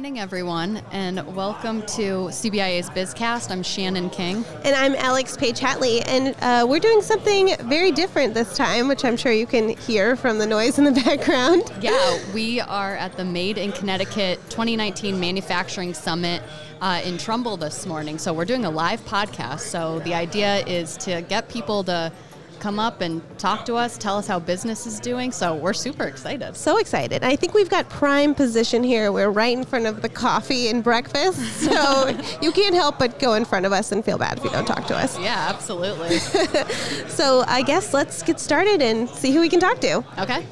morning, everyone, and welcome to CBIA's BizCast. I'm Shannon King. And I'm Alex Page Hatley, and uh, we're doing something very different this time, which I'm sure you can hear from the noise in the background. Yeah, we are at the Made in Connecticut 2019 Manufacturing Summit. Uh, in Trumbull this morning. So, we're doing a live podcast. So, the idea is to get people to come up and talk to us, tell us how business is doing. So we're super excited. So excited. I think we've got prime position here. We're right in front of the coffee and breakfast. So you can't help but go in front of us and feel bad if you don't talk to us. Yeah, absolutely. so I guess let's get started and see who we can talk to. Okay.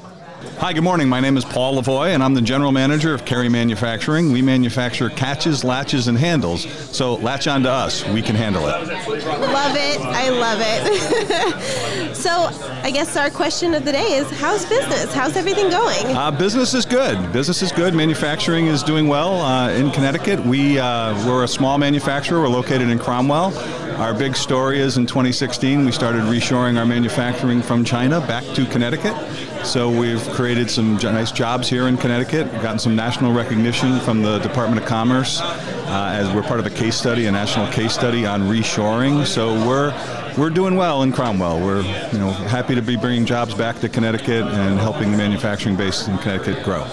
Hi, good morning. My name is Paul Lavoie, and I'm the general manager of Carey Manufacturing. We manufacture catches, latches, and handles. So latch on to us. We can handle it. Love it. I love it. so I guess our question of the day is how's business? How's everything going? Uh, business is good. Business is good. Manufacturing is doing well uh, in Connecticut. We, uh, we're a small manufacturer. We're located in Cromwell. Our big story is in 2016, we started reshoring our manufacturing from China back to Connecticut. So we've created some nice jobs here in Connecticut, We've gotten some national recognition from the Department of Commerce uh, as we're part of a case study, a national case study on reshoring. So we're we're doing well in Cromwell. We're you know happy to be bringing jobs back to Connecticut and helping the manufacturing base in Connecticut grow.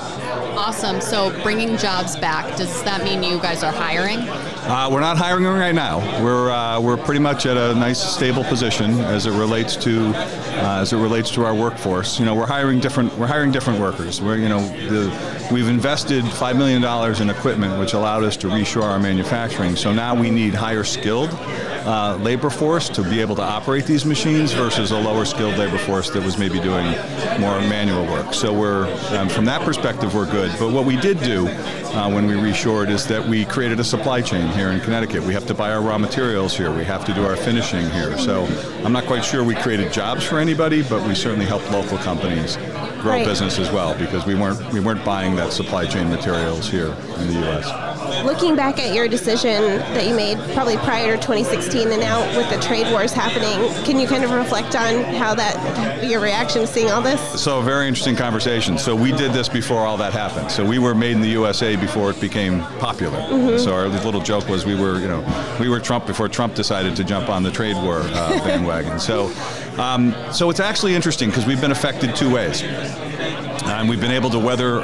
Awesome. So bringing jobs back, does that mean you guys are hiring? Uh, we're not hiring right now. We're uh, we're pretty much at a nice stable position as it relates to uh, as it relates to our workforce. You know, we're hiring different we're hiring different workers. We're you know the, we've invested five million dollars in equipment, which allowed us to reshore our manufacturing. So now we need higher skilled uh, labor force to be able to operate these machines versus a lower skilled labor force that was maybe doing more manual work. So we're um, from that perspective we're good. But what we did do uh, when we reshored is that we created a supply chain here in Connecticut. We have to buy our raw materials here. We have to do our finishing here. So I'm not quite sure we created jobs for anybody, but we certainly helped local companies grow right. business as well because we weren't we weren't buying that supply chain materials here in the U.S. Looking back at your decision that you made probably prior to 2016 and now with the trade wars happening, can you kind of reflect on how that, your reaction to seeing all this? So, very interesting conversation. So, we did this before all that happened. So, we were made in the USA before it became popular. Mm-hmm. So, our little joke was we were, you know, we were Trump before Trump decided to jump on the trade war uh, bandwagon. so, um, so it's actually interesting because we've been affected two ways and we've been able to weather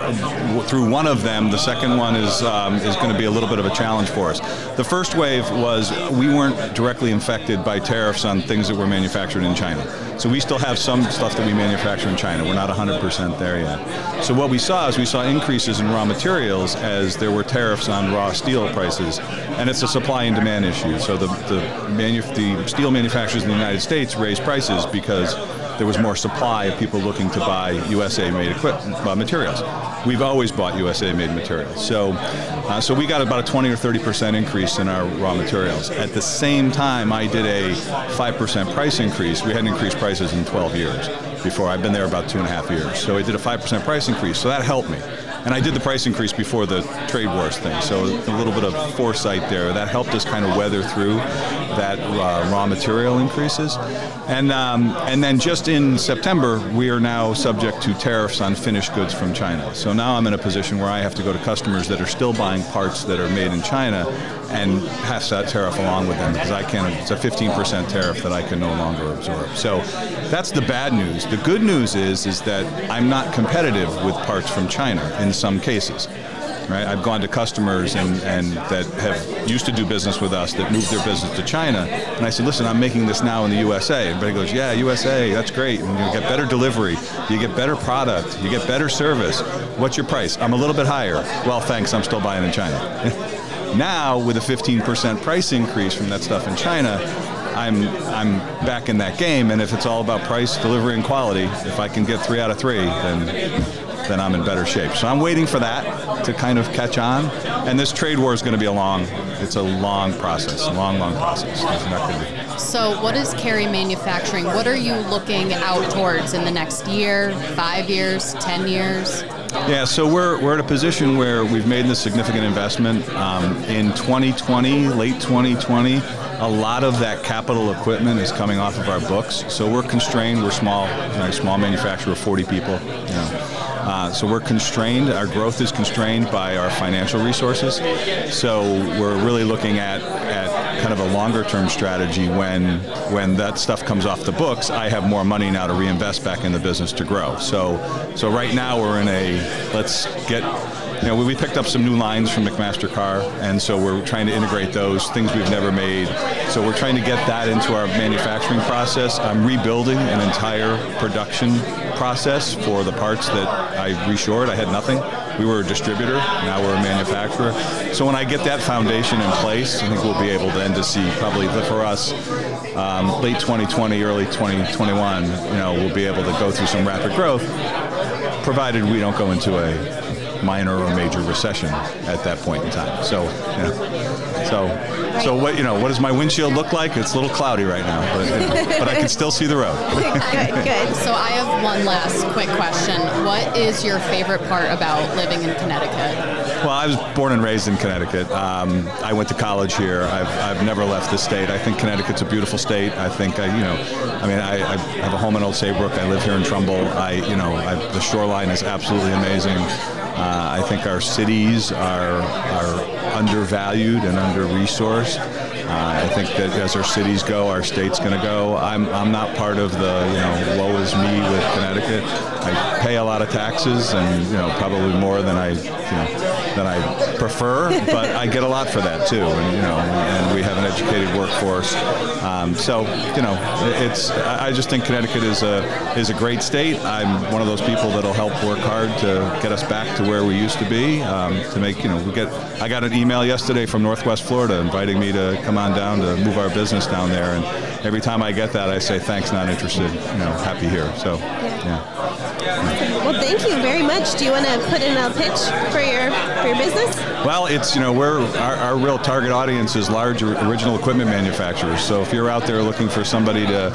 through one of them. The second one is um, is going to be a little bit of a challenge for us. The first wave was we weren't directly infected by tariffs on things that were manufactured in China. So we still have some stuff that we manufacture in China. We're not 100% there yet. So what we saw is we saw increases in raw materials as there were tariffs on raw steel prices, and it's a supply and demand issue. So the the, manu- the steel manufacturers in the United States raised prices because there was more supply of people looking to buy USA-made equipment uh, materials. We've always bought USA-made materials, so uh, so we got about a 20 or 30 percent increase in our raw materials. At the same time, I did a five percent price increase. We hadn't increased prices in 12 years before. I've been there about two and a half years, so I did a five percent price increase. So that helped me. And I did the price increase before the trade wars thing, so a little bit of foresight there. That helped us kind of weather through that uh, raw material increases. And, um, and then just in September, we are now subject to tariffs on finished goods from China. So now I'm in a position where I have to go to customers that are still buying parts that are made in China and pass that tariff along with them because I can't. It's a 15% tariff that I can no longer absorb. So that's the bad news. The good news is is that I'm not competitive with parts from China in some cases. Right? I've gone to customers and, and that have used to do business with us that moved their business to China, and I said, "Listen, I'm making this now in the USA." Everybody goes, "Yeah, USA, that's great. And you get better delivery, you get better product, you get better service. What's your price? I'm a little bit higher. Well, thanks. I'm still buying in China." Now, with a 15% price increase from that stuff in China, I'm I'm back in that game. And if it's all about price, delivery, and quality, if I can get three out of three, then then I'm in better shape. So I'm waiting for that to kind of catch on. And this trade war is going to be a long, it's a long process, long, long process. So what is Carey Manufacturing? What are you looking out towards in the next year, five years, ten years? Yeah, so we're, we're at a position where we've made this significant investment um, in 2020, late 2020. A lot of that capital equipment is coming off of our books, so we're constrained. We're small, you know, small manufacturer, 40 people. You know. Uh, so we're constrained. Our growth is constrained by our financial resources. So we're really looking at at kind of a longer term strategy when when that stuff comes off the books. I have more money now to reinvest back in the business to grow. So so right now we're in a let's get you know, we picked up some new lines from McMaster Carr, and so we're trying to integrate those things we've never made. So we're trying to get that into our manufacturing process. I'm rebuilding an entire production process for the parts that I reshored. I had nothing. We were a distributor. Now we're a manufacturer. So when I get that foundation in place, I think we'll be able then to see probably for us um, late 2020, early 2021. You know, we'll be able to go through some rapid growth, provided we don't go into a minor or major recession at that point in time. So, yeah. So, so what you know? What does my windshield look like? It's a little cloudy right now, but, you know, but I can still see the road. good, good. So I have one last quick question. What is your favorite part about living in Connecticut? Well, I was born and raised in Connecticut. Um, I went to college here. I've, I've never left the state. I think Connecticut's a beautiful state. I think I, you know, I mean, I, I have a home in Old Saybrook. I live here in Trumbull. I, you know, I, the shoreline is absolutely amazing. Uh, I think our cities are are undervalued and under resourced. Uh, I think that as our cities go, our state's going to go. I'm, I'm not part of the you know woe is me with Connecticut. I pay a lot of taxes and you know probably more than I you know than I prefer, but I get a lot for that too. And you know, and we have an educated workforce. Um, so you know, it's I just think Connecticut is a is a great state. I'm one of those people that'll help work hard to get us back to where we used to be. Um, to make you know, we get. I got an email yesterday from Northwest Florida inviting me to come on down to move our business down there. And every time I get that, I say thanks, not interested. You know, happy here. So, yeah. Well, thank you very much. Do you want to put in a pitch for your for your business? Well, it's you know we're our, our real target audience is large original equipment manufacturers. So if you're out there looking for somebody to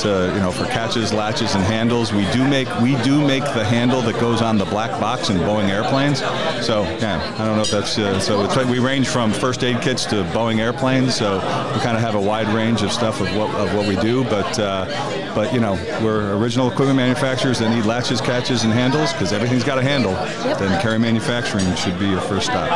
to you know for catches, latches, and handles, we do make we do make the handle that goes on the black box in Boeing airplanes. So yeah, I don't know if that's uh, so. It's, we range from first aid kits to Boeing airplanes. So we kind of have a wide range of stuff of what of what we do. But uh, but you know we're original equipment manufacturers that need latches, catches, and handles because everything's got a handle. Yep. Then Carey Manufacturing should be your first stop.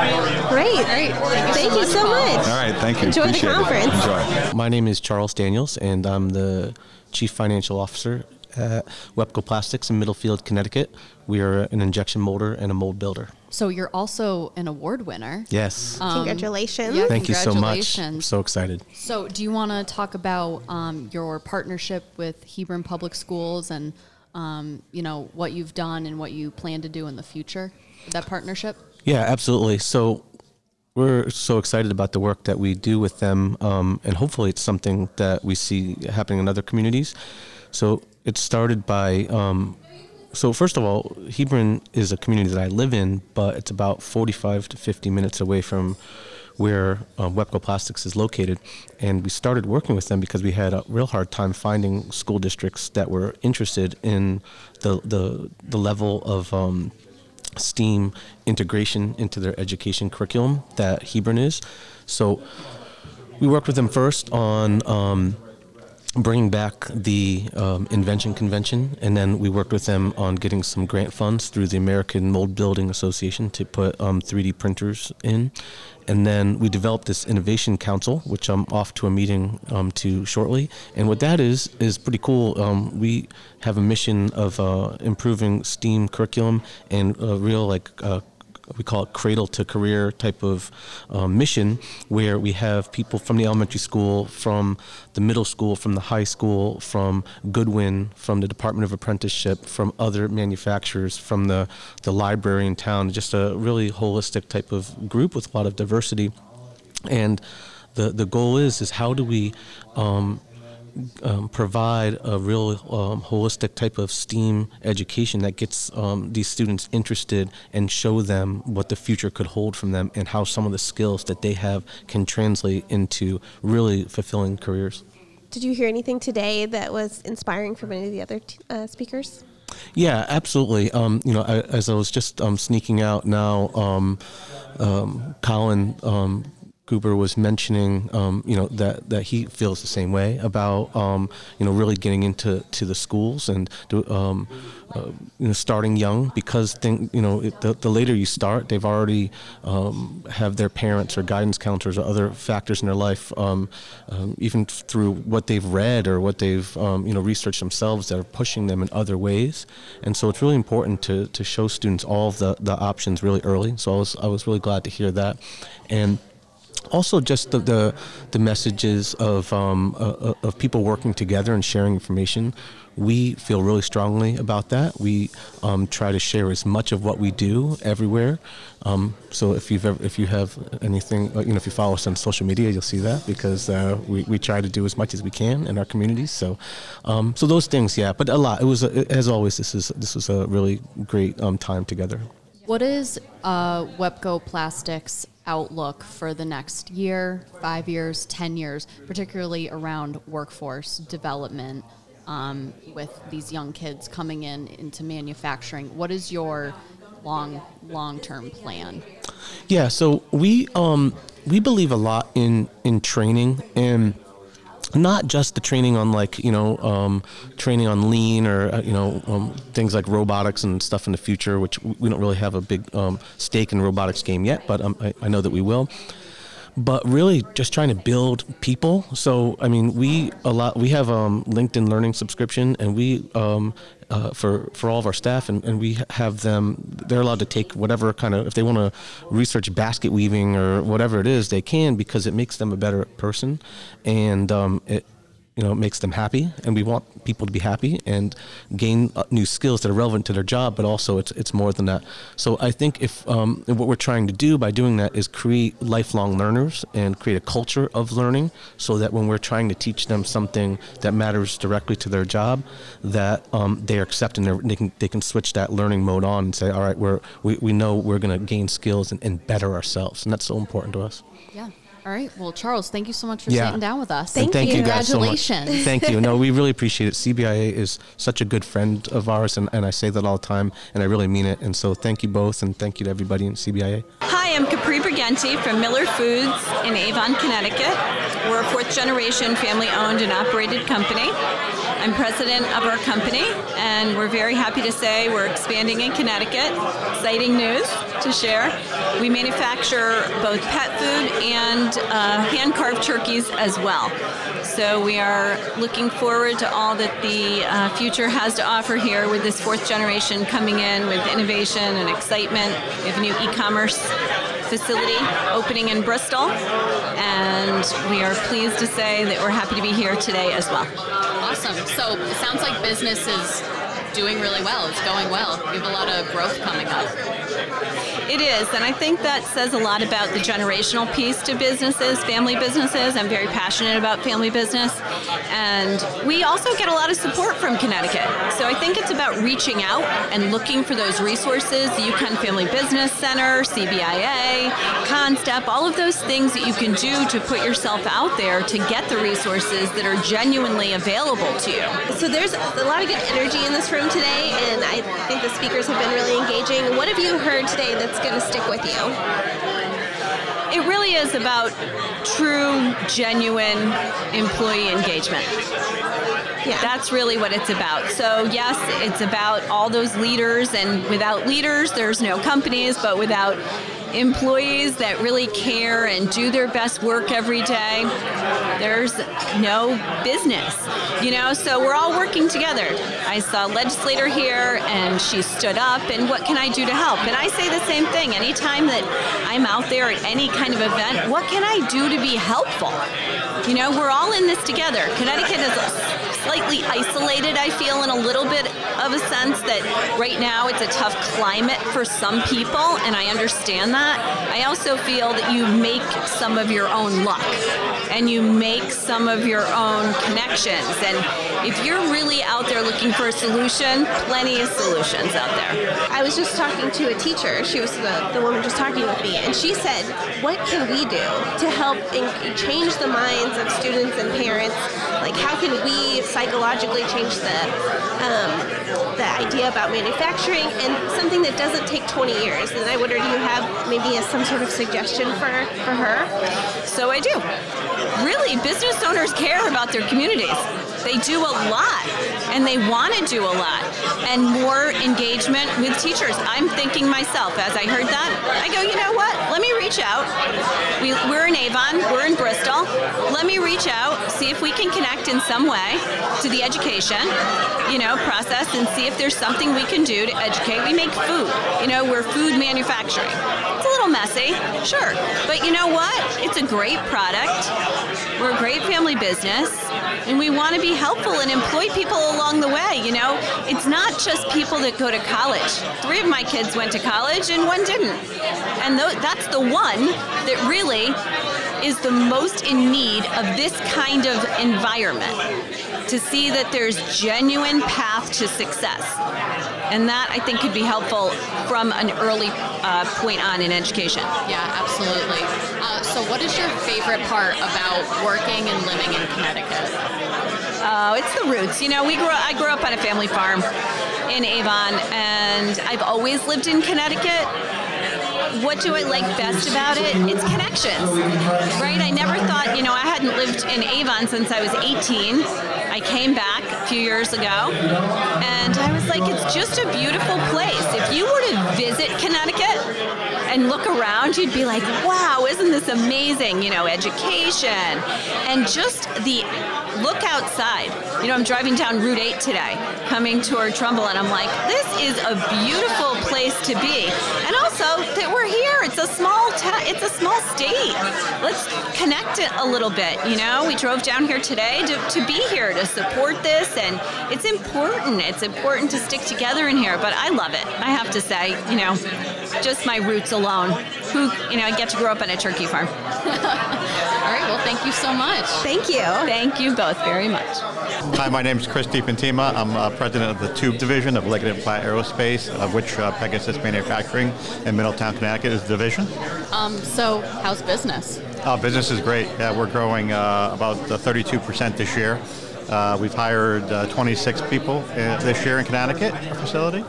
Great. Great. Thank, Thank you so much. All right. Thank you. Enjoy Appreciate the conference. It. Enjoy. My name is Charles Daniels, and I'm the Chief Financial Officer at Wepco Plastics in Middlefield, Connecticut. We are an injection molder and a mold builder. So you're also an award winner. Yes. Um, Congratulations. yeah. Thank you so much. I'm so excited. So, do you want to talk about um, your partnership with Hebron Public Schools and um, you know what you've done and what you plan to do in the future? with That partnership. Yeah, absolutely. So we're so excited about the work that we do with them, um, and hopefully it's something that we see happening in other communities. So it started by. Um, so first of all, Hebron is a community that I live in, but it's about 45 to 50 minutes away from where um, Wepco Plastics is located, and we started working with them because we had a real hard time finding school districts that were interested in the the the level of um, STEAM integration into their education curriculum that Hebron is. So we worked with them first on um, bringing back the um, invention convention, and then we worked with them on getting some grant funds through the American Mold Building Association to put um, 3D printers in. And then we developed this innovation council, which I'm off to a meeting um, to shortly. And what that is is pretty cool. Um, we have a mission of uh, improving STEAM curriculum and a real like uh, we call it cradle to career type of um, mission where we have people from the elementary school, from the middle school, from the high school, from Goodwin, from the Department of Apprenticeship, from other manufacturers, from the, the library in town, just a really holistic type of group with a lot of diversity. And the, the goal is is how do we um, um, provide a real um, holistic type of STEAM education that gets um, these students interested and show them what the future could hold from them and how some of the skills that they have can translate into really fulfilling careers. Did you hear anything today that was inspiring from any of the other t- uh, speakers? Yeah, absolutely. Um, you know, I, as I was just um, sneaking out now, um, um, Colin Cooper was mentioning, um, you know, that, that he feels the same way about, um, you know, really getting into to the schools and, um, uh, you know, starting young because, you know, it, the, the later you start, they've already um, have their parents or guidance counselors or other factors in their life, um, um, even through what they've read or what they've, you know, researched themselves that are pushing them in other ways. And so it's really important to, to show students all the, the options really early. So I was, I was really glad to hear that. And also just the the, the messages of um, uh, uh, of people working together and sharing information. We feel really strongly about that. We um, try to share as much of what we do everywhere. Um, so if you've ever, if you have anything, uh, you know, if you follow us on social media, you'll see that because uh, we, we try to do as much as we can in our communities. So, um, so those things, yeah. But a lot. It was as always. This is this was a really great um, time together. What is uh, Wepco Plastics outlook for the next year, five years, 10 years, particularly around workforce development um, with these young kids coming in into manufacturing? What is your long long term plan? Yeah, so we um, we believe a lot in in training and not just the training on like you know um, training on lean or uh, you know um, things like robotics and stuff in the future, which we don't really have a big um, stake in robotics game yet, but um, I, I, know that we will but really just trying to build people. So I mean, we a lot we have um, LinkedIn Learning subscription, and we um, uh, for for all of our staff, and, and we have them. They're allowed to take whatever kind of if they want to research basket weaving or whatever it is, they can because it makes them a better person, and um, it you know, makes them happy, and we want people to be happy and gain uh, new skills that are relevant to their job. But also, it's it's more than that. So I think if um, what we're trying to do by doing that is create lifelong learners and create a culture of learning, so that when we're trying to teach them something that matters directly to their job, that um, they are accepting, they can they can switch that learning mode on and say, all right, we're we, we know we're going to gain skills and, and better ourselves, and that's so important to us. Yeah. All right. Well, Charles, thank you so much for yeah. sitting down with us. Thank, thank you. you Congratulations. So thank you. No, we really appreciate it. CBIA is such a good friend of ours, and, and I say that all the time, and I really mean it. And so thank you both, and thank you to everybody in CBIA. Hi, I'm Capri Briganti from Miller Foods in Avon, Connecticut. We're a fourth generation family owned and operated company. I'm president of our company, and we're very happy to say we're expanding in Connecticut. Exciting news to share. We manufacture both pet food and uh, hand carved turkeys as well. So we are looking forward to all that the uh, future has to offer here with this fourth generation coming in with innovation and excitement. We have a new e commerce facility opening in Bristol, and we are pleased to say that we're happy to be here today as well. Awesome. So it sounds like business is doing really well. It's going well. We have a lot of growth coming up. It is, and I think that says a lot about the generational piece to businesses, family businesses. I'm very passionate about family business, and we also get a lot of support from Connecticut. So I think it's about reaching out and looking for those resources. The UConn Family Business Center, CBIA, CONNSTEP, all of those things that you can do to put yourself out there to get the resources that are genuinely available to you. So there's a lot of good energy in this room today, and I think the speakers have been really engaging. What have you heard today that's that's going to stick with you? It really is about true, genuine employee engagement. Yeah. That's really what it's about. So, yes, it's about all those leaders, and without leaders, there's no companies, but without employees that really care and do their best work every day, there's no business. You know, so we're all working together. I saw a legislator here and she stood up and what can I do to help? And I say the same thing. Anytime that I'm out there at any kind of event, what can I do to be helpful? You know, we're all in this together. Connecticut is slightly isolated, I feel, in a little bit of a sense that right now it's a tough climate for some people, and I understand that. I also feel that you make some of your own luck and you make some of your own connections. And if you're really out there looking for a solution, plenty of solutions out there. I was just talking to a teacher. She was the, the woman just talking with me, and she said, What can we do to help change the minds of students and parents? Like, how can we psychologically change the, um, the idea about manufacturing and something that doesn't take 20 years? And I wonder, do you have maybe a, some sort of suggestion for, for her? So I do. Really, business owners care about their communities. They do a lot and they want to do a lot and more engagement with teachers. I'm thinking myself as I heard that, I go, you know what? Let me reach out. We, we're in Avon, we're in Bristol. Let me reach out, see if we can connect in some way to the education, you know, process and see if there's something we can do to educate. We make food, you know, we're food manufacturing. It's a little messy, sure, but you know what? It's a great product. We're a great family business and we want to be helpful and employ people along the way. You know, it's not just people that go to college. Three of my kids went to college and one didn't. And th- that's the one that really is the most in need of this kind of environment to see that there's genuine path to success. And that I think could be helpful from an early uh, point on in education. Yeah, absolutely. Uh, so, what is your favorite part about working and living in Connecticut? Oh, it's the roots. You know, we grew. I grew up on a family farm in Avon, and I've always lived in Connecticut. What do I like best about it? It's connections, right? I never thought, you know, I hadn't lived in Avon since I was 18. I came back a few years ago, and I was like, it's just a beautiful place. If you were to visit Connecticut and look around, you'd be like, wow, isn't this amazing? You know, education and just the look outside. You know, I'm driving down Route 8 today, coming toward Trumbull, and I'm like, this is a beautiful place to be. And also that we're here. It's a small town. It's a small state. Let's connect it a little bit. You know, we drove down here today to, to be here to support this, and it's important. It's important to stick together in here. But I love it. I have to say, you know, just my roots alone. Who, you know, I get to grow up on a turkey farm. All right. Well, thank you so much. Thank you. Thank you both very much. Hi, my name is Chris DiPentima. I'm uh, president of the Tube Division of Leggett and Platt Aerospace, of which uh, Pegasus Manufacturing in Middletown, Connecticut is the division. Um, so, how's business? Uh, business is great. Yeah, we're growing uh, about uh, 32% this year. Uh, we've hired uh, 26 people uh, this year in Connecticut, our facility.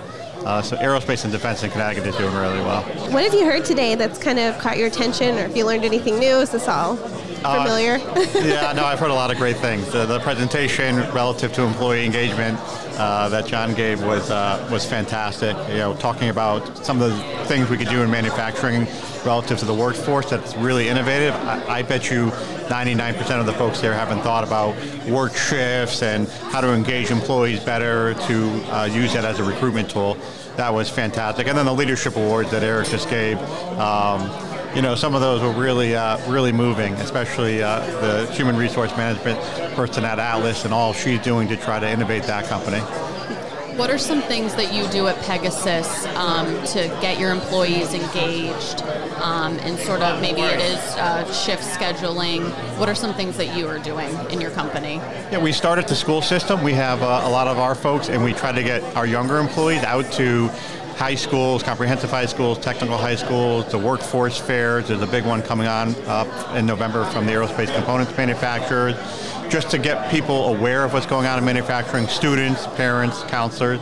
Uh, so aerospace and defense in Connecticut is doing really well. What have you heard today that's kind of caught your attention, or if you learned anything new? Is this all familiar? yeah, no, I've heard a lot of great things. The, the presentation relative to employee engagement uh, that John gave was uh, was fantastic. You know, talking about some of the things we could do in manufacturing relative to the workforce that's really innovative. I, I bet you 99% of the folks there haven't thought about work shifts and how to engage employees better to uh, use that as a recruitment tool. That was fantastic. And then the leadership awards that Eric just gave. Um, you know, some of those were really, uh, really moving, especially uh, the human resource management person at Atlas and all she's doing to try to innovate that company. What are some things that you do at Pegasus um, to get your employees engaged um, and sort of maybe it is uh, shift scheduling? What are some things that you are doing in your company? Yeah, we start at the school system. We have uh, a lot of our folks, and we try to get our younger employees out to high schools, comprehensive high schools, technical high schools, the workforce fairs. There's a big one coming on up in November from the aerospace components manufacturers, just to get people aware of what's going on in manufacturing, students, parents, counselors.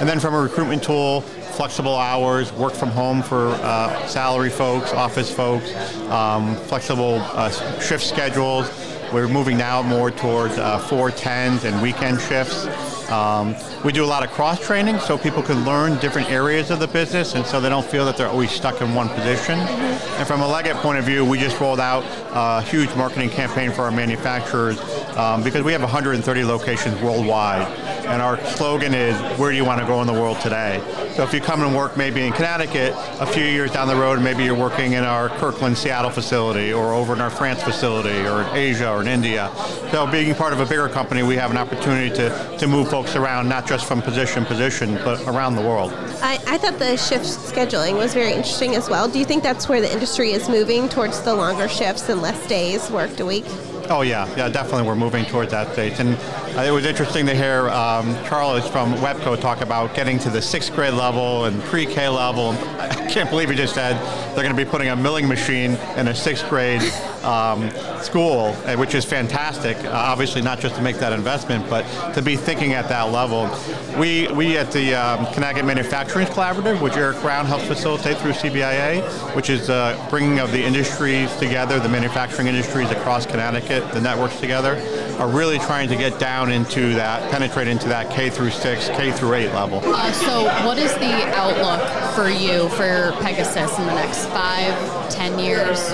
And then from a recruitment tool, flexible hours, work from home for uh, salary folks, office folks, um, flexible uh, shift schedules. We're moving now more towards uh, 410s and weekend shifts. Um, we do a lot of cross training so people can learn different areas of the business and so they don't feel that they're always stuck in one position. And from a Leggett point of view, we just rolled out a huge marketing campaign for our manufacturers um, because we have 130 locations worldwide. And our slogan is, where do you want to go in the world today? So if you come and work maybe in Connecticut, a few years down the road, maybe you're working in our Kirkland, Seattle facility or over in our France facility or in Asia or in India. So being part of a bigger company, we have an opportunity to, to move folks around, not just from position to position, but around the world. I, I thought the shift scheduling was very interesting as well. Do you think that's where the industry is moving towards the longer shifts and less days worked a week? Oh yeah, yeah, definitely. We're moving towards that stage, and uh, it was interesting to hear um, Charles from Wepco talk about getting to the sixth grade level and pre-K level. I can't believe he just said they're going to be putting a milling machine in a sixth grade um, school, uh, which is fantastic. Uh, obviously, not just to make that investment, but to be thinking at that level. We, we at the um, Connecticut Manufacturing Collaborative, which Eric Brown helps facilitate through CBIA, which is uh, bringing of the industries together, the manufacturing industries across Connecticut, the networks together, are really trying to get down into that, penetrate into that K through six, K through eight level. Uh, so, what is the outlook for you for Pegasus in the next five, ten years?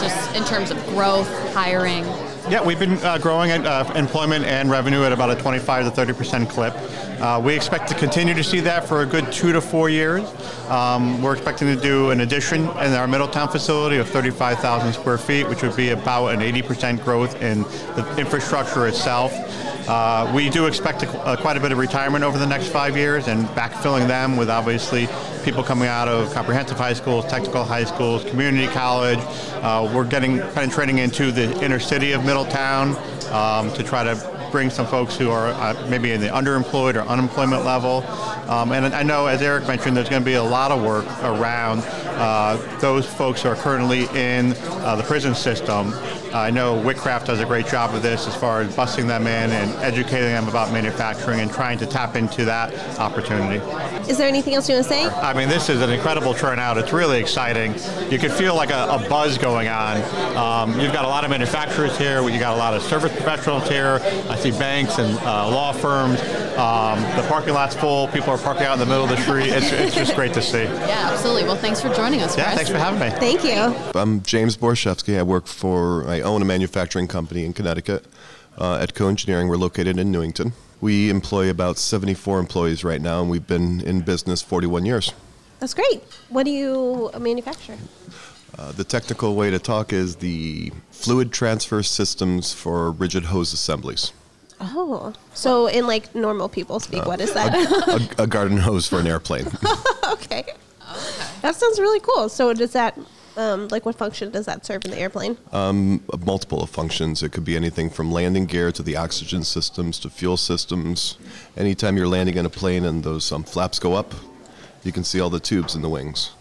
Just in terms of growth, hiring. Yeah, we've been uh, growing at, uh, employment and revenue at about a 25 to 30 percent clip. Uh, we expect to continue to see that for a good two to four years. Um, we're expecting to do an addition in our Middletown facility of 35,000 square feet, which would be about an 80 percent growth in the infrastructure itself. Uh, we do expect a, uh, quite a bit of retirement over the next five years and backfilling them with obviously people coming out of comprehensive high schools, technical high schools, community college. Uh, we're getting penetrating into the inner city of Middletown um, to try to bring some folks who are uh, maybe in the underemployed or unemployment level. Um, and I know, as Eric mentioned, there's going to be a lot of work around uh, those folks who are currently in uh, the prison system I know Whitcraft does a great job of this as far as busing them in and educating them about manufacturing and trying to tap into that opportunity. Is there anything else you want to say? I mean, this is an incredible turnout. It's really exciting. You can feel like a, a buzz going on. Um, you've got a lot of manufacturers here. You've got a lot of service professionals here. I see banks and uh, law firms. Um, the parking lot's full. People are parking out in the middle of the street. It's, it's just great to see. Yeah, absolutely. Well, thanks for joining us. Yeah, thanks for having me. Thank you. I'm James Borshevsky. I work for I own a manufacturing company in Connecticut. Uh, at Co Engineering, we're located in Newington. We employ about 74 employees right now, and we've been in business 41 years. That's great. What do you manufacture? Uh, the technical way to talk is the fluid transfer systems for rigid hose assemblies. Oh, so in like normal people speak, uh, what is that? A, a, a, garden hose for an airplane. okay. okay. That sounds really cool. So does that um, like what function does that serve in the airplane? Um, multiple of functions. It could be anything from landing gear to the oxygen systems to fuel systems. Anytime you're landing in a plane and those um, flaps go up, you can see all the tubes in the wings.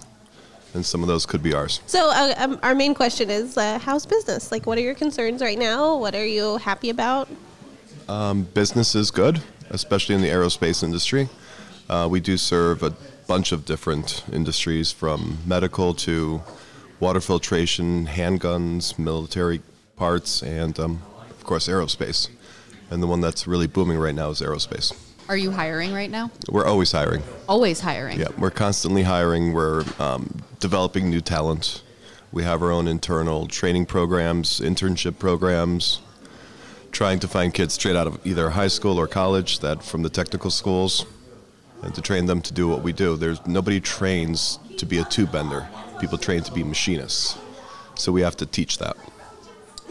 And some of those could be ours. So, uh, um, our main question is uh, how's business? Like, what are your concerns right now? What are you happy about? Um, business is good, especially in the aerospace industry. Uh, we do serve a bunch of different industries from medical to water filtration, handguns, military parts, and um, of course aerospace. And the one that's really booming right now is aerospace. Are you hiring right now? We're always hiring. Always hiring. Yeah, we're constantly hiring. We're um, developing new talent. We have our own internal training programs, internship programs, trying to find kids straight out of either high school or college that from the technical schools and to train them to do what we do. There's nobody trains to be a tube bender people trained to be machinists. So we have to teach that.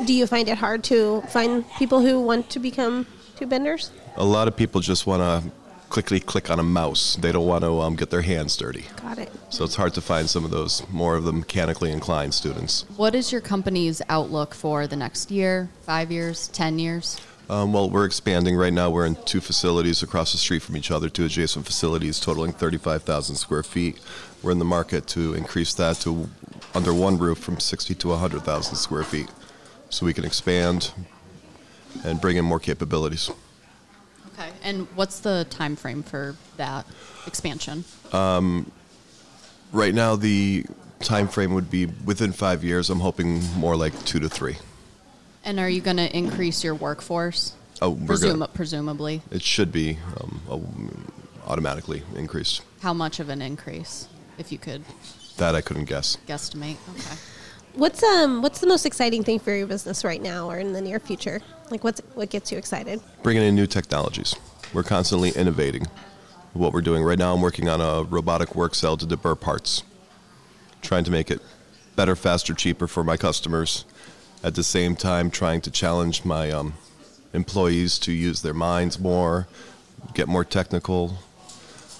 Do you find it hard to find people who want to become tube benders? A lot of people just want to quickly click on a mouse. They don't want to um, get their hands dirty. Got it. So it's hard to find some of those more of the mechanically inclined students. What is your company's outlook for the next year, five years, ten years? Um, well, we're expanding right now. We're in two facilities across the street from each other, two adjacent facilities totaling 35,000 square feet. We're in the market to increase that to under one roof from 60 to 100,000 square feet so we can expand and bring in more capabilities. Okay. And what's the time frame for that expansion? Um, right now, the time frame would be within five years. I'm hoping more like two to three. And are you going to increase your workforce? Oh, Presum- gonna, presumably. It should be um, automatically increased. How much of an increase, if you could? That I couldn't guess. Guesstimate. Okay. What's um What's the most exciting thing for your business right now, or in the near future? Like, what's what gets you excited? Bringing in new technologies. We're constantly innovating. What we're doing right now, I'm working on a robotic work cell to deburr parts, trying to make it better, faster, cheaper for my customers at the same time trying to challenge my um, employees to use their minds more, get more technical.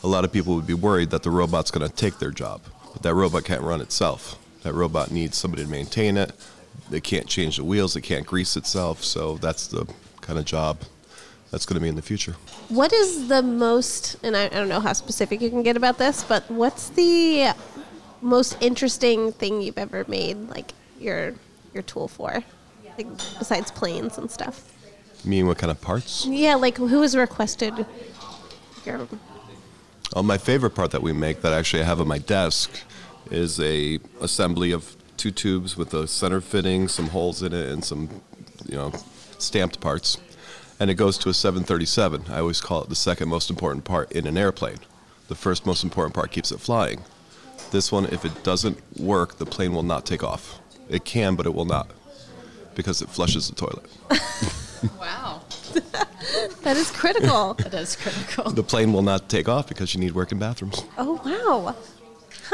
A lot of people would be worried that the robot's going to take their job, but that robot can't run itself. That robot needs somebody to maintain it. They can't change the wheels, it can't grease itself, so that's the kind of job that's going to be in the future. What is the most, and I, I don't know how specific you can get about this, but what's the most interesting thing you've ever made like your your tool for, like besides planes and stuff? You mean what kind of parts? Yeah, like who has requested your Oh, my favorite part that we make that actually I have on my desk is a assembly of two tubes with a center fitting, some holes in it, and some, you know, stamped parts. And it goes to a 737. I always call it the second most important part in an airplane. The first most important part keeps it flying. This one, if it doesn't work, the plane will not take off. It can, but it will not because it flushes the toilet. Wow. that is critical. That is critical. The plane will not take off because you need working bathrooms. oh wow.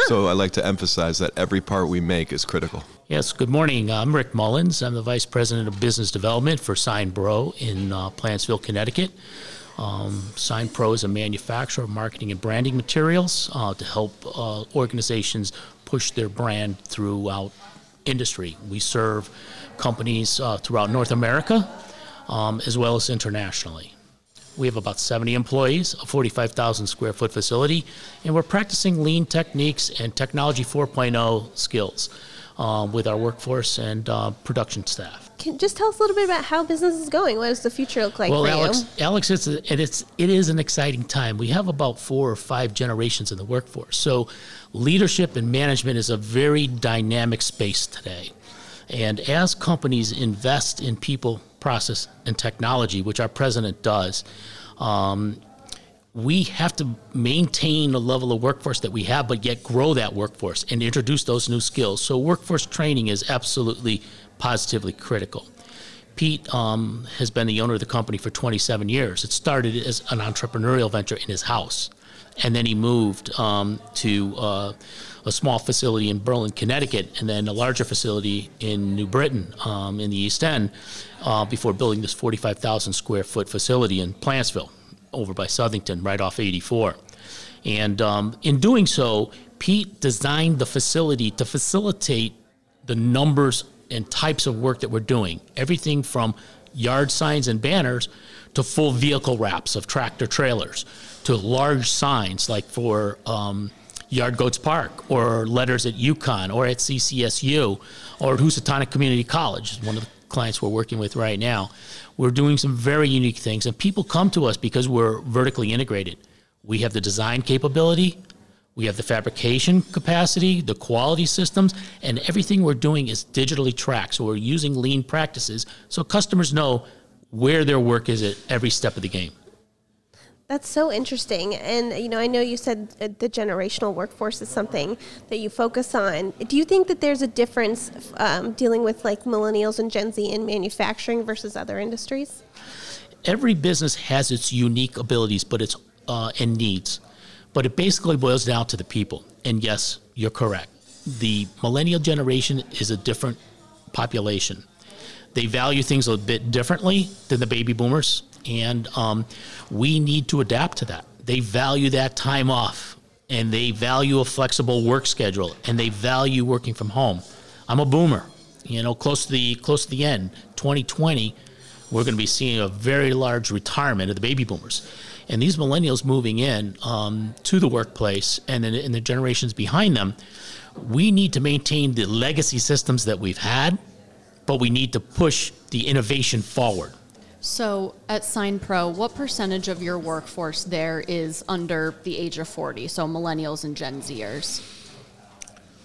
So I like to emphasize that every part we make is critical. Yes, good morning. I'm Rick Mullins. I'm the Vice President of Business Development for Sign Pro in uh, Plantsville, Connecticut. Um, Sign Pro is a manufacturer of marketing and branding materials uh, to help uh, organizations push their brand throughout industry. We serve companies uh, throughout North America um, as well as internationally. We have about 70 employees, a 45,000 square foot facility, and we're practicing lean techniques and technology 4.0 skills uh, with our workforce and uh, production staff. Can just tell us a little bit about how business is going. What does the future look like well, for Alex, you? Alex, it's a, it, it's it is an exciting time. We have about four or five generations in the workforce, so leadership and management is a very dynamic space today. And as companies invest in people, process, and technology, which our president does, um, we have to maintain the level of workforce that we have, but yet grow that workforce and introduce those new skills. So, workforce training is absolutely positively critical. Pete um, has been the owner of the company for 27 years. It started as an entrepreneurial venture in his house, and then he moved um, to uh, a small facility in Berlin, Connecticut, and then a larger facility in New Britain um, in the East End uh, before building this 45,000 square foot facility in Plantsville over by Southington, right off 84. And um, in doing so, Pete designed the facility to facilitate the numbers and types of work that we're doing. Everything from yard signs and banners to full vehicle wraps of tractor trailers to large signs like for um, Yard Goats Park or letters at UConn or at CCSU or at Housatonic Community College, one of the clients we're working with right now. We're doing some very unique things, and people come to us because we're vertically integrated. We have the design capability, we have the fabrication capacity, the quality systems, and everything we're doing is digitally tracked. So we're using lean practices so customers know where their work is at every step of the game. That's so interesting. And, you know, I know you said the generational workforce is something that you focus on. Do you think that there's a difference um, dealing with like millennials and Gen Z in manufacturing versus other industries? Every business has its unique abilities, but it's uh, and needs. But it basically boils down to the people. And yes, you're correct. The millennial generation is a different population. They value things a bit differently than the baby boomers and um, we need to adapt to that. They value that time off, and they value a flexible work schedule, and they value working from home. I'm a boomer, you know, close to the close to the end, 2020, we're going to be seeing a very large retirement of the baby boomers. And these millennials moving in um, to the workplace and in, in the generations behind them, we need to maintain the legacy systems that we've had, but we need to push the innovation forward. So at Sign Pro, what percentage of your workforce there is under the age of 40? So millennials and Gen Zers?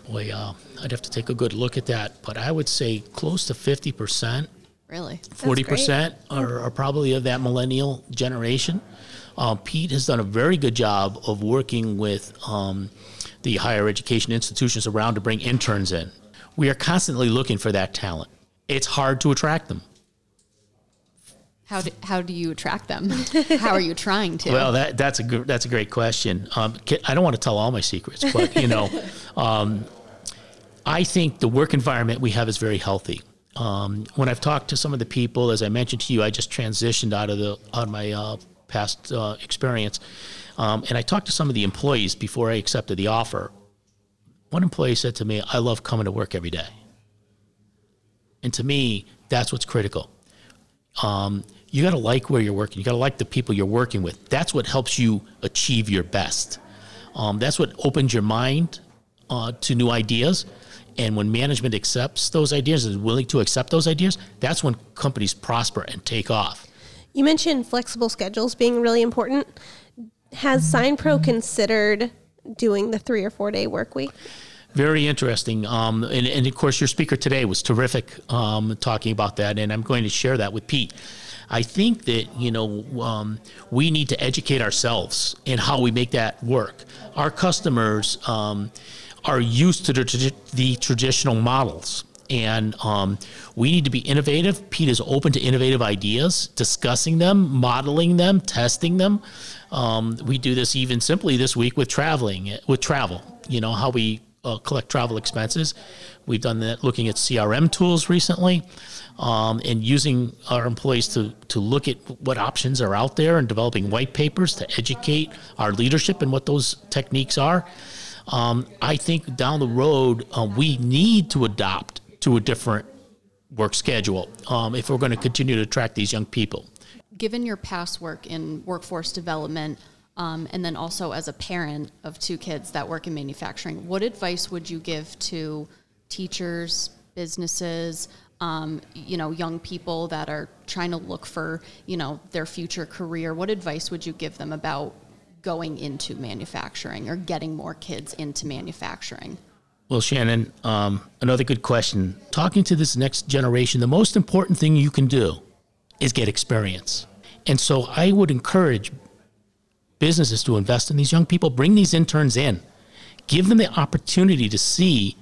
Boy, uh, I'd have to take a good look at that, but I would say close to 50%. Really? 40% are, are, probably of that millennial generation. Uh, Pete has done a very good job of working with um, the higher education institutions around to bring interns in. We are constantly looking for that talent. It's hard to attract them. How do, how do you attract them? how are you trying to? Well, that, that's a good, that's a great question. Um, I don't want to tell all my secrets, but you know, um, I think the work environment we have is very healthy. Um, when I've talked to some of the people, as I mentioned to you, I just transitioned out of the out of my uh, past uh, experience, um, and I talked to some of the employees before I accepted the offer. One employee said to me, "I love coming to work every day," and to me, that's what's critical. Um, you got to like where you're working. You got to like the people you're working with. That's what helps you achieve your best. Um, that's what opens your mind uh, to new ideas. And when management accepts those ideas and is willing to accept those ideas, that's when companies prosper and take off. You mentioned flexible schedules being really important. Has SignPro considered doing the three or four day work week? Very interesting. Um, and, and, of course, your speaker today was terrific um, talking about that, and I'm going to share that with Pete. I think that you know um, we need to educate ourselves in how we make that work. Our customers um, are used to the, the traditional models, and um, we need to be innovative. Pete is open to innovative ideas, discussing them, modeling them, testing them. Um, we do this even simply this week with traveling, with travel. You know how we uh, collect travel expenses. We've done that looking at CRM tools recently um, and using our employees to, to look at what options are out there and developing white papers to educate our leadership and what those techniques are. Um, I think down the road, uh, we need to adopt to a different work schedule um, if we're going to continue to attract these young people. Given your past work in workforce development, um, and then also as a parent of two kids that work in manufacturing, what advice would you give to teachers, businesses, um, you know, young people that are trying to look for, you know, their future career? What advice would you give them about going into manufacturing or getting more kids into manufacturing? Well, Shannon, um, another good question. Talking to this next generation, the most important thing you can do is get experience. And so I would encourage businesses to invest in these young people, bring these interns in, give them the opportunity to see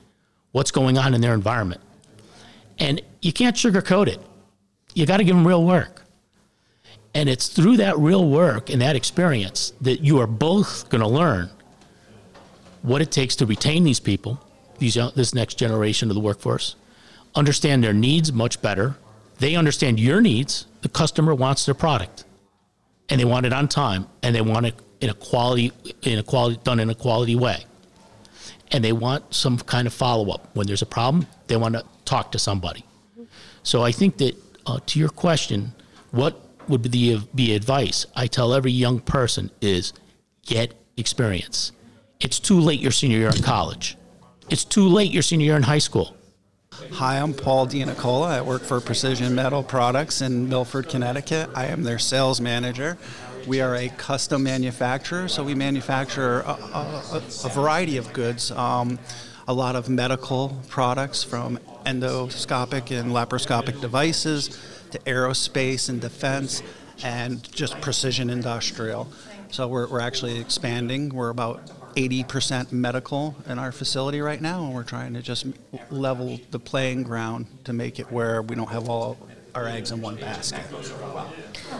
what's going on in their environment. And you can't sugarcoat it. You got to give them real work. And it's through that real work and that experience that you are both going to learn what it takes to retain these people, these young, this next generation of the workforce, understand their needs much better. They understand your needs. The customer wants their product and they want it on time and they want it in a quality in a quality done in a quality way. And they want some kind of follow-up. When there's a problem they want to talk to somebody. So i think that uh, to your question what would be the be advice i tell every young person is get experience. It's too late your senior year in college it's too late your senior year in high school Hi, I'm Paul Dianicola. I work for Precision Metal Products in Milford, Connecticut. I am their sales manager. We are a custom manufacturer, so we manufacture a, a, a variety of goods. Um, a lot of medical products from endoscopic and laparoscopic devices to aerospace and defense and just precision industrial. So we're, we're actually expanding. We're about 80% medical in our facility right now, and we're trying to just level the playing ground to make it where we don't have all our eggs in one basket.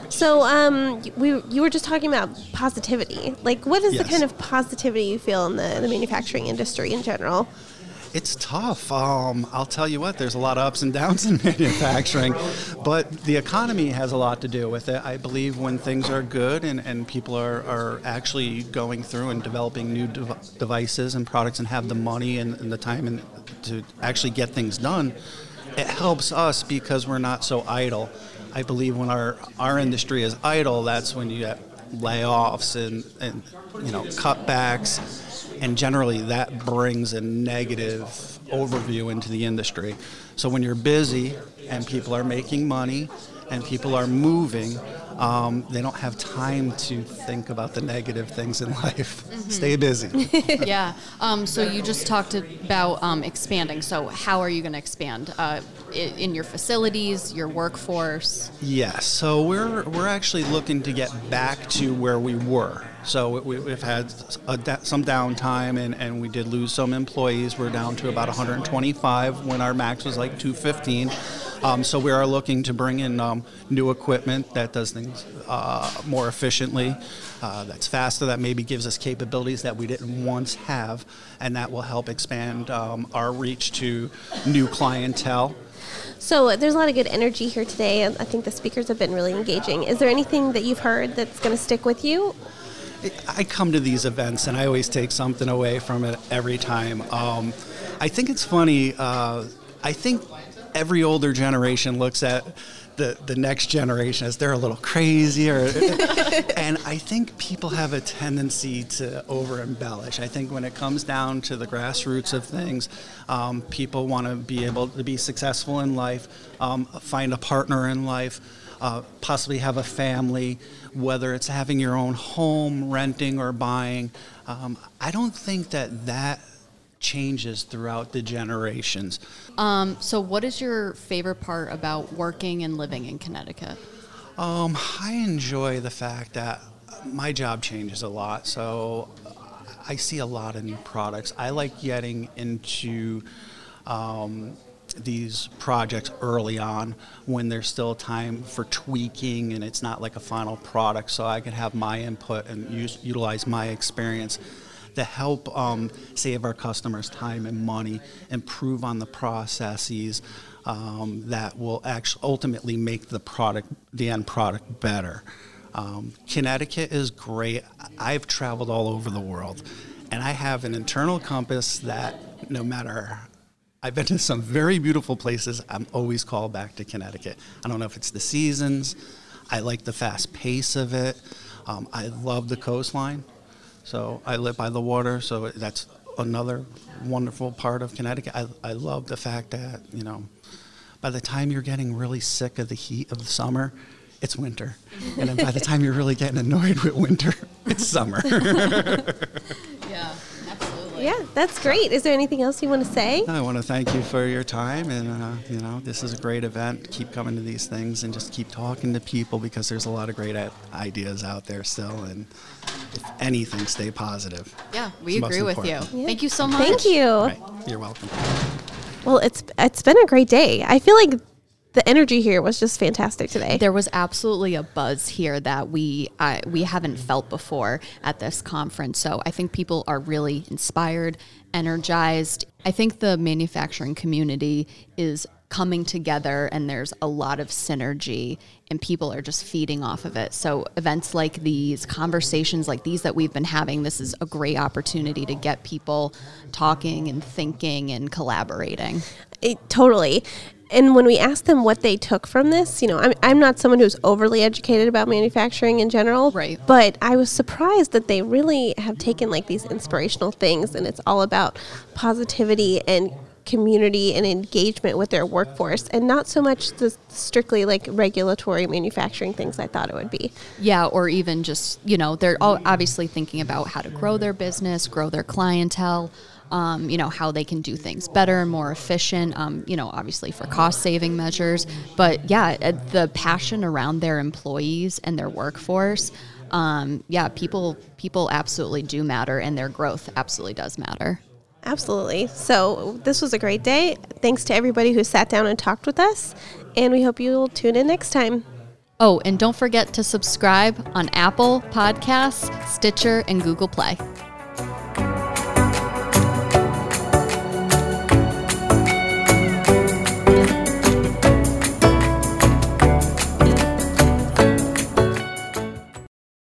So, um, we you were just talking about positivity. Like, what is yes. the kind of positivity you feel in the, the manufacturing industry in general? It's tough. Um, I'll tell you what, there's a lot of ups and downs in manufacturing, but the economy has a lot to do with it. I believe when things are good and, and people are, are actually going through and developing new dev- devices and products and have the money and, and the time and to actually get things done, it helps us because we're not so idle. I believe when our, our industry is idle, that's when you get layoffs and, and you know cutbacks and generally that brings a negative overview into the industry. So when you're busy and people are making money and people are moving, um, they don't have time to think about the negative things in life. Mm-hmm. Stay busy. yeah. Um, so you just talked about um, expanding. So how are you going to expand uh, in your facilities, your workforce? Yes. So we're we're actually looking to get back to where we were. So we, have had da- some downtime, and, and we did lose some employees. We're down to about 125 when our max was like 215. Um, so we are looking to bring in um, new equipment that does things uh, more efficiently, uh, that's faster, that maybe gives us capabilities that we didn't once have, and that will help expand um, our reach to new clientele. So uh, there's a lot of good energy here today. and I think the speakers have been really engaging. Is there anything that you've heard that's going to stick with you? I come to these events and I always take something away from it every time. Um, I think it's funny. Uh, I think every older generation looks at the, the next generation as they're a little crazy or and I think people have a tendency to over embellish. I think when it comes down to the grassroots of things, um, people want to be able to be successful in life, um, find a partner in life, uh, possibly have a family, whether it's having your own home, renting, or buying. Um, I don't think that that changes throughout the generations. Um, so, what is your favorite part about working and living in Connecticut? Um, I enjoy the fact that my job changes a lot, so I see a lot of new products. I like getting into um, these projects early on when there's still time for tweaking and it's not like a final product, so I can have my input and use, utilize my experience to help um, save our customers time and money, improve on the processes um, that will actually ultimately make the product, the end product, better. Um, Connecticut is great. I've traveled all over the world, and I have an internal compass that no matter I've been to some very beautiful places. I'm always called back to Connecticut. I don't know if it's the seasons. I like the fast pace of it. Um, I love the coastline. So I live by the water, so that's another wonderful part of Connecticut. I, I love the fact that, you know, by the time you're getting really sick of the heat of the summer, it's winter. And then by the time you're really getting annoyed with winter, it's summer. yeah. Yeah, that's great. Is there anything else you want to say? I want to thank you for your time, and uh, you know, this is a great event. Keep coming to these things, and just keep talking to people because there's a lot of great ideas out there still. And if anything, stay positive. Yeah, we it's agree with you. Yeah. Thank you so much. Thank you. Right. You're welcome. Well, it's it's been a great day. I feel like the energy here was just fantastic today. There was absolutely a buzz here that we uh, we haven't felt before at this conference. So I think people are really inspired, energized. I think the manufacturing community is coming together and there's a lot of synergy and people are just feeding off of it. So events like these, conversations like these that we've been having, this is a great opportunity to get people talking and thinking and collaborating. It, totally and when we asked them what they took from this, you know, I'm, I'm not someone who's overly educated about manufacturing in general. Right. But I was surprised that they really have taken like these inspirational things and it's all about positivity and community and engagement with their workforce and not so much the strictly like regulatory manufacturing things I thought it would be. Yeah, or even just, you know, they're all obviously thinking about how to grow their business, grow their clientele um, you know, how they can do things better and more efficient, um, you know, obviously for cost saving measures. But yeah, uh, the passion around their employees and their workforce. Um, yeah, people people absolutely do matter, and their growth absolutely does matter. Absolutely. So this was a great day. Thanks to everybody who sat down and talked with us, and we hope you'll tune in next time. Oh, and don't forget to subscribe on Apple Podcasts, Stitcher, and Google Play.